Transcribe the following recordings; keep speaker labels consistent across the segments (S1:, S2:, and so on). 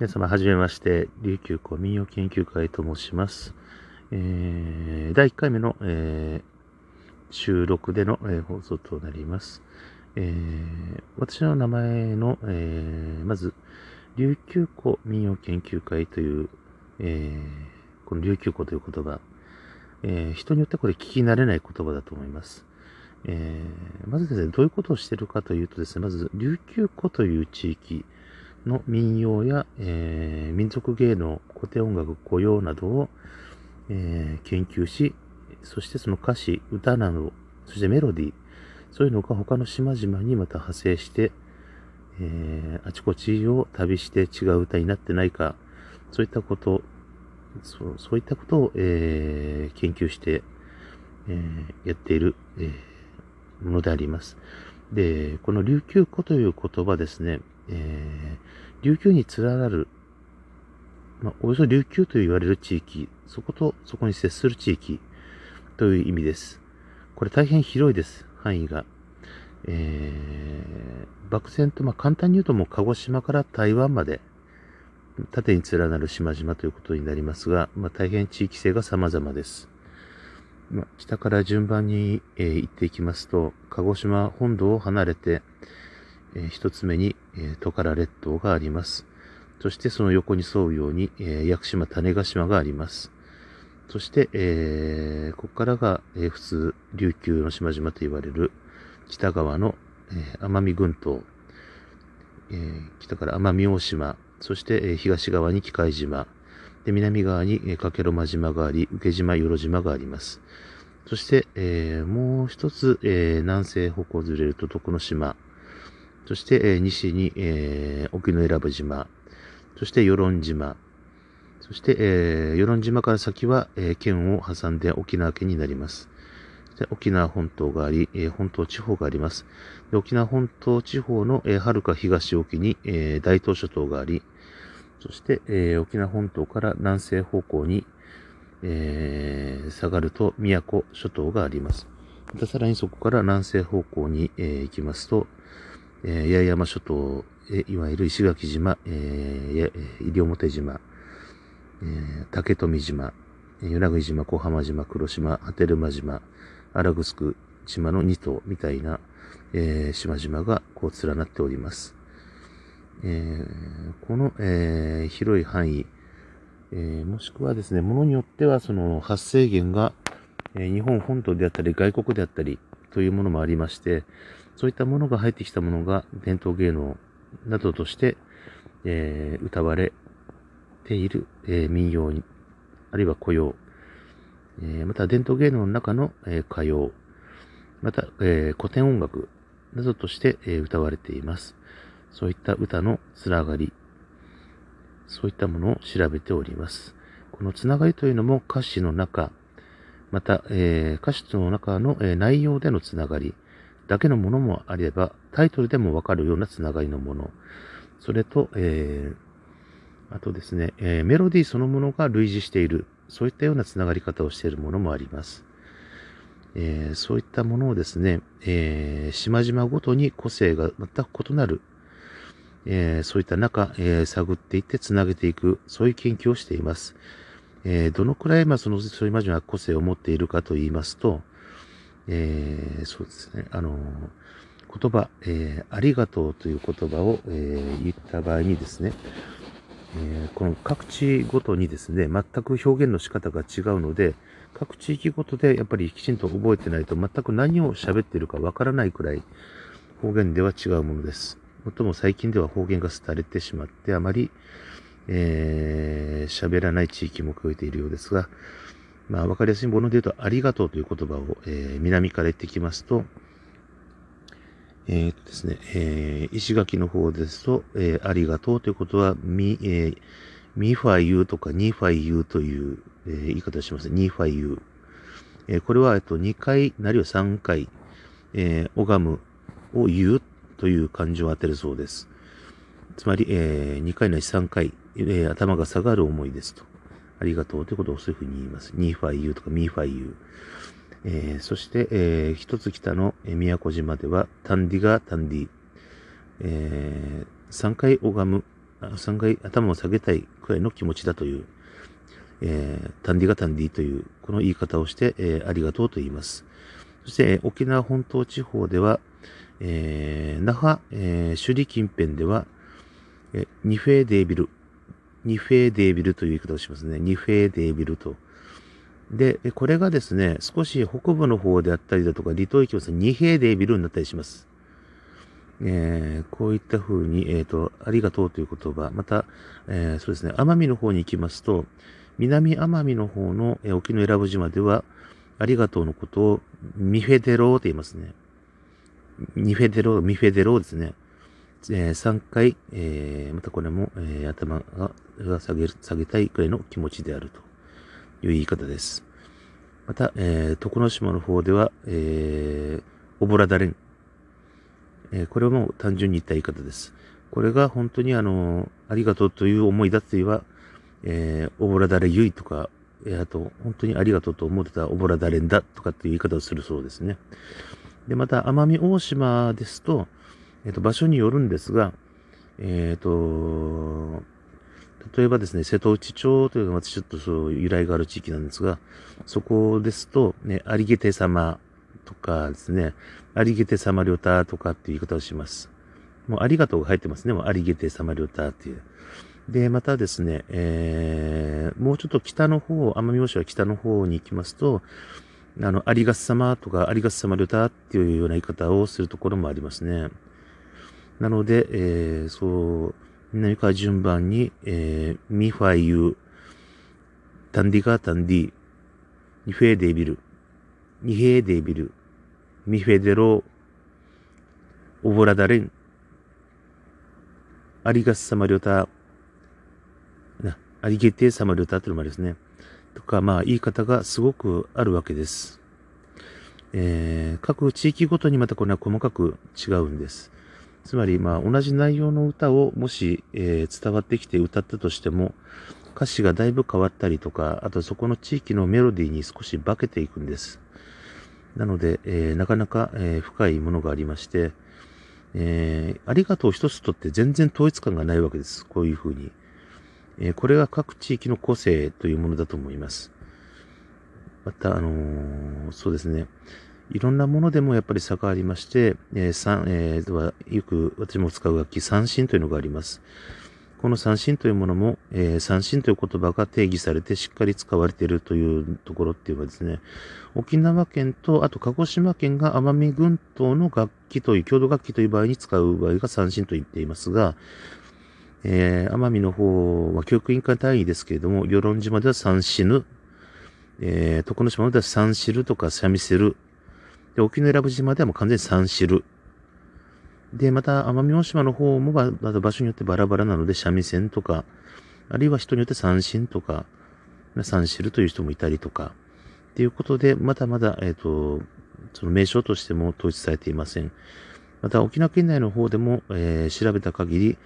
S1: 皆様、はじめまして、琉球古民謡研究会と申します。えー、第1回目の、えー、収録での、えー、放送となります。えー、私の名前の、えー、まず、琉球古民謡研究会という、えー、この琉球古という言葉、えー、人によってこれ聞き慣れない言葉だと思います。えー、まずですね、どういうことをしているかというとですね、まず、琉球古という地域、の民謡や、えー、民族芸能、古典音楽、古謡などを、えー、研究し、そしてその歌詞、歌など、そしてメロディー、そういうのが他の島々にまた派生して、えー、あちこちを旅して違う歌になってないか、そういったこと、そうそういったことを、えー、研究して、えー、やっている、えー、ものであります。で、この琉球古という言葉ですね、えー、琉球に連なる、まあ、およそ琉球と言われる地域、そこと、そこに接する地域という意味です。これ大変広いです、範囲が。えー、漠然と、まあ、簡単に言うともう鹿児島から台湾まで、縦に連なる島々ということになりますが、まあ、大変地域性が様々です。まあ、北から順番に、えー、行っていきますと、鹿児島本土を離れて、えー、一つ目に、えー、トカラ列島があります。そしてその横に沿うように、えー、屋久島、種子島があります。そして、えー、ここからが、えー、普通、琉球の島々と言われる北側の、えー、奄美群島、えー、北から奄美大島、そして、えー、東側に機械島、で南側に、えー、加計呂間島があり、受島、与論島があります。そして、えー、もう一つ、えー、南西方向ずれると徳之島、そして、えー、西に、えー、沖永良部島、そして与論島、そして、えー、与論島から先は、えー、県を挟んで沖縄県になります。沖縄本島があり、えー、本島地方があります。沖縄本島地方の、えー、か東沖に、えー、大東諸島があり、そして、えー、沖縄本島から南西方向に、えー、下がると宮古諸島があります。またさらにそこから南西方向に、えー、行きますと、えー、八重山諸島、えいわゆる石垣島、えー、西表島、えー、竹富島、与那国島、小浜島、黒島、波照間島、荒城島の2島みたいな、えー、島々がこう連なっております。えー、この、えー、広い範囲、えー、もしくはですね、ものによってはその発生源が、え、日本本島であったり外国であったりというものもありまして、そういったものが入ってきたものが伝統芸能などとして、えー、歌われている、えー、民謡に、あるいは古謡、えー、また伝統芸能の中の、え歌謡、また、え古典音楽などとして、え歌われています。そういった歌のつながり、そういったものを調べております。このつながりというのも歌詞の中、また、え歌詞の中の、え内容でのつながり、だけのものもあれば、タイトルでもわかるようなつながりのもの。それと、えー、あとですね、えー、メロディーそのものが類似している。そういったようなつながり方をしているものもあります。えー、そういったものをですね、えー、島々ごとに個性が全く異なる、えー、そういった中、えー、探っていってつなげていく、そういう研究をしています。え、どのくらい、まあ、その、そういう島々が個性を持っているかと言いますと、えー、そうですね、あの、言葉、えー、ありがとうという言葉を、えー、言った場合にですね、えー、この各地ごとにですね、全く表現の仕方が違うので、各地域ごとでやっぱりきちんと覚えてないと全く何を喋っているかわからないくらい方言では違うものです。もっとも最近では方言が廃れてしまってあまり喋、えー、らない地域も増えているようですが、まあ、わかりやすいもので言うと、ありがとうという言葉を、えー、南から言ってきますと、えー、っとですね、えー、石垣の方ですと、えー、ありがとうということは、み、えー、ミファイユーとかニファイユーという、えー、言い方をします。ニファイユー。えー、これは、えっと、2回、なるいは3回、えー、拝むを言うという漢字を当てるそうです。つまり、えー、2回ないし3回、えー、頭が下がる思いですと。ありがとうということをそういうふうに言います。ニーファイユーとかミーファイユー。えー、そして、えー、一つ北の宮古島では、タンディがタンディ。えー、3回拝む3回頭を下げたいくらいの気持ちだという、えー、タンディがタンディという、この言い方をして、えー、ありがとうと言います。そして、えー、沖縄本島地方では、えー、那覇、えー、首里近辺では、えニフェーデービル、ニフェーデービルという言い方をしますね。ニフェーデービルと。で、これがですね、少し北部の方であったりだとか、離島行きますニヘーデービルになったりします。えー、こういった風に、えっ、ー、と、ありがとうという言葉、また、えー、そうですね、奄美の方に行きますと、南奄美の方の、えー、沖永良部島では、ありがとうのことをミフェデローと言いますね。ミフェデロー、ミフェデローですね。えー、3回、えー、またこれも、えー、頭がが下げ下げたいくらいの気持ちであるという言い方です。また、えー、徳之島の方では、えー、オボラダレン。えー、これはもう単純に言った言い方です。これが本当にあの、ありがとうという思いだって言えば、えー、オボラダレユイとか、えー、あと、本当にありがとうと思ってたオボラダレンだとかっていう言い方をするそうですね。で、また、奄美大島ですと、えっ、ー、と、場所によるんですが、えっ、ー、と、例えばですね、瀬戸内町というのはちょっとそう由来がある地域なんですが、そこですと、ね、ありげて様とかですね、ありげて様りょたとかっていう言い方をします。もうありがとうが入ってますね。もうありげて様りょたっていう。で、またですね、えー、もうちょっと北の方、奄美大島北の方に行きますと、あの、ありがす様とか、ありがす様りょたっていうような言い方をするところもありますね。なので、えー、そう、南か順番に、えー、ミファイユ、タンディカータンディ、ニフェデービル、ニヘーデービル、ミフェデロ、オボラダレン、アリガスサマリョタ、な、アリゲテサマリョタというのもありますね。とか、まあ、言い方がすごくあるわけです。えー、各地域ごとにまたこれは細かく違うんです。つまり、まあ、同じ内容の歌をもし、えー、伝わってきて歌ったとしても、歌詞がだいぶ変わったりとか、あとそこの地域のメロディーに少し化けていくんです。なので、えー、なかなか、えー、深いものがありまして、えー、ありがとう一つとって全然統一感がないわけです。こういうふうに。えこれが各地域の個性というものだと思います。また、あのそうですね。いろんなものでもやっぱり差がありまして、えー三えー、はよく私も使う楽器、三振というのがあります。この三振というものも、えー、三振という言葉が定義されてしっかり使われているというところっていうのはですね、沖縄県と、あと鹿児島県が奄美群島の楽器という、郷土楽器という場合に使う場合が三振と言っていますが、えー、奄美の方は教育委員会単位ですけれども、与論島では三死ぬ、えー、徳之島では三知るとか三味せる、沖永良部島ではもう完全に三汁。で、また、奄美大島の方もまだ場所によってバラバラなので、三味線とか、あるいは人によって三振とか、三汁という人もいたりとか、っていうことで、まだまだ、えっ、ー、と、その名称としても統一されていません。また、沖縄県内の方でも、えー、調べた限り、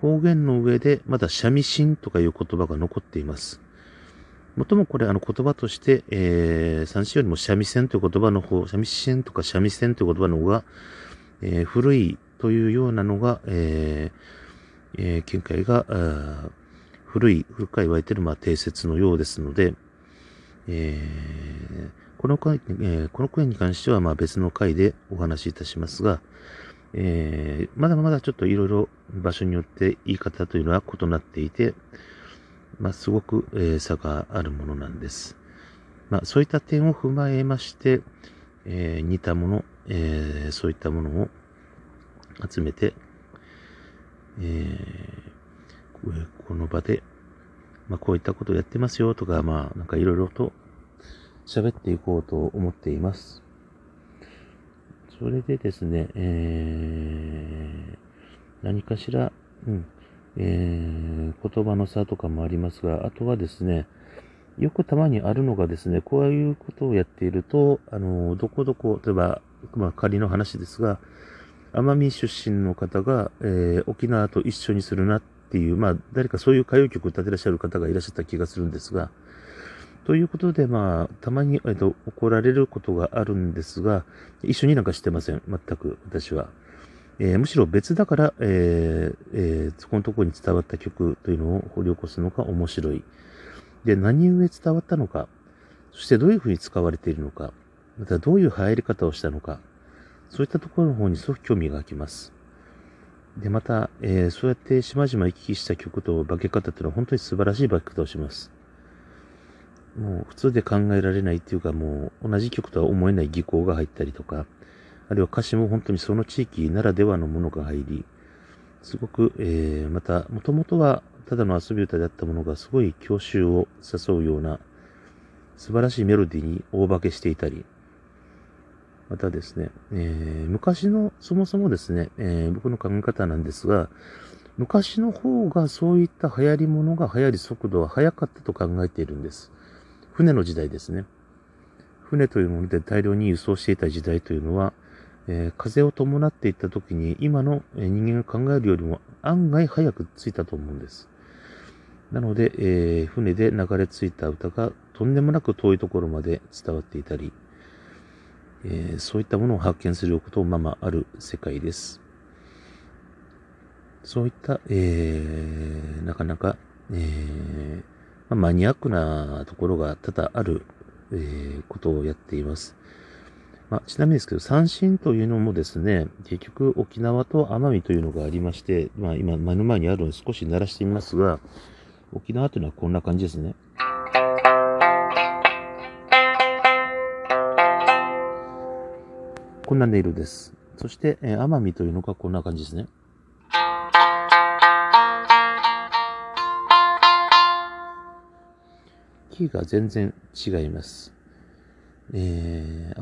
S1: 方言の上で、まだ三味線とかいう言葉が残っています。もともこれ、あの言葉として、えー、三子よりも三味線という言葉の方、三味線とか三味線という言葉の方が、えー、古いというようなのが、えー、えー、見解が、古い、古くから言われている、まあ、定説のようですので、えー、この回、えー、この声に関しては、まあ、別の回でお話しいたしますが、えー、まだまだちょっといろいろ場所によって言い方というのは異なっていて、まあ、すごく、えー、差があるものなんです。まあ、そういった点を踏まえまして、えー、似たもの、えー、そういったものを集めて、えー、この場で、まあ、こういったことをやってますよとか、まあ、なんかいろいろと喋っていこうと思っています。それでですね、えー、何かしら、うん、えー、言葉の差とかもありますが、あとはですね、よくたまにあるのがですね、こういうことをやっていると、あの、どこどこ、例えば、まあ仮の話ですが、奄美出身の方が、えー、沖縄と一緒にするなっていう、まあ誰かそういう歌謡曲を歌ってらっしゃる方がいらっしゃった気がするんですが、ということで、まあ、たまに、えっと、怒られることがあるんですが、一緒になんかしてません。全く、私は。えー、むしろ別だから、えーえー、そこのところに伝わった曲というのを掘り起こすのが面白い。で、何故伝わったのか、そしてどういうふうに使われているのか、またどういう入り方をしたのか、そういったところの方にすごく興味が湧きます。で、また、えー、そうやってしまじま行き来した曲と化け方というのは本当に素晴らしい化け方をします。もう普通で考えられないっていうかもう同じ曲とは思えない技巧が入ったりとか、あるいは歌詞も本当にその地域ならではのものが入り、すごく、えー、また、もともとはただの遊び歌であったものがすごい郷愁を誘うような素晴らしいメロディーに大化けしていたり、またですね、えー、昔の、そもそもですね、えー、僕の考え方なんですが、昔の方がそういった流行り物が流行り速度は速かったと考えているんです。船の時代ですね。船というもので大量に輸送していた時代というのは、えー、風を伴っていった時に今の人間が考えるよりも案外早く着いたと思うんです。なので、えー、船で流れ着いた歌がとんでもなく遠いところまで伝わっていたり、えー、そういったものを発見することもままある世界です。そういった、え、なかなか、えーまあ、マニアックなところが多々ある、え、ことをやっています。まあ、ちなみにですけど、三振というのもですね、結局沖縄と奄美というのがありまして、まあ今目の前にあるので少し鳴らしてみますが、沖縄というのはこんな感じですね。こんな音色です。そして、えー、奄美というのがこんな感じですね。キーが全然違います。えー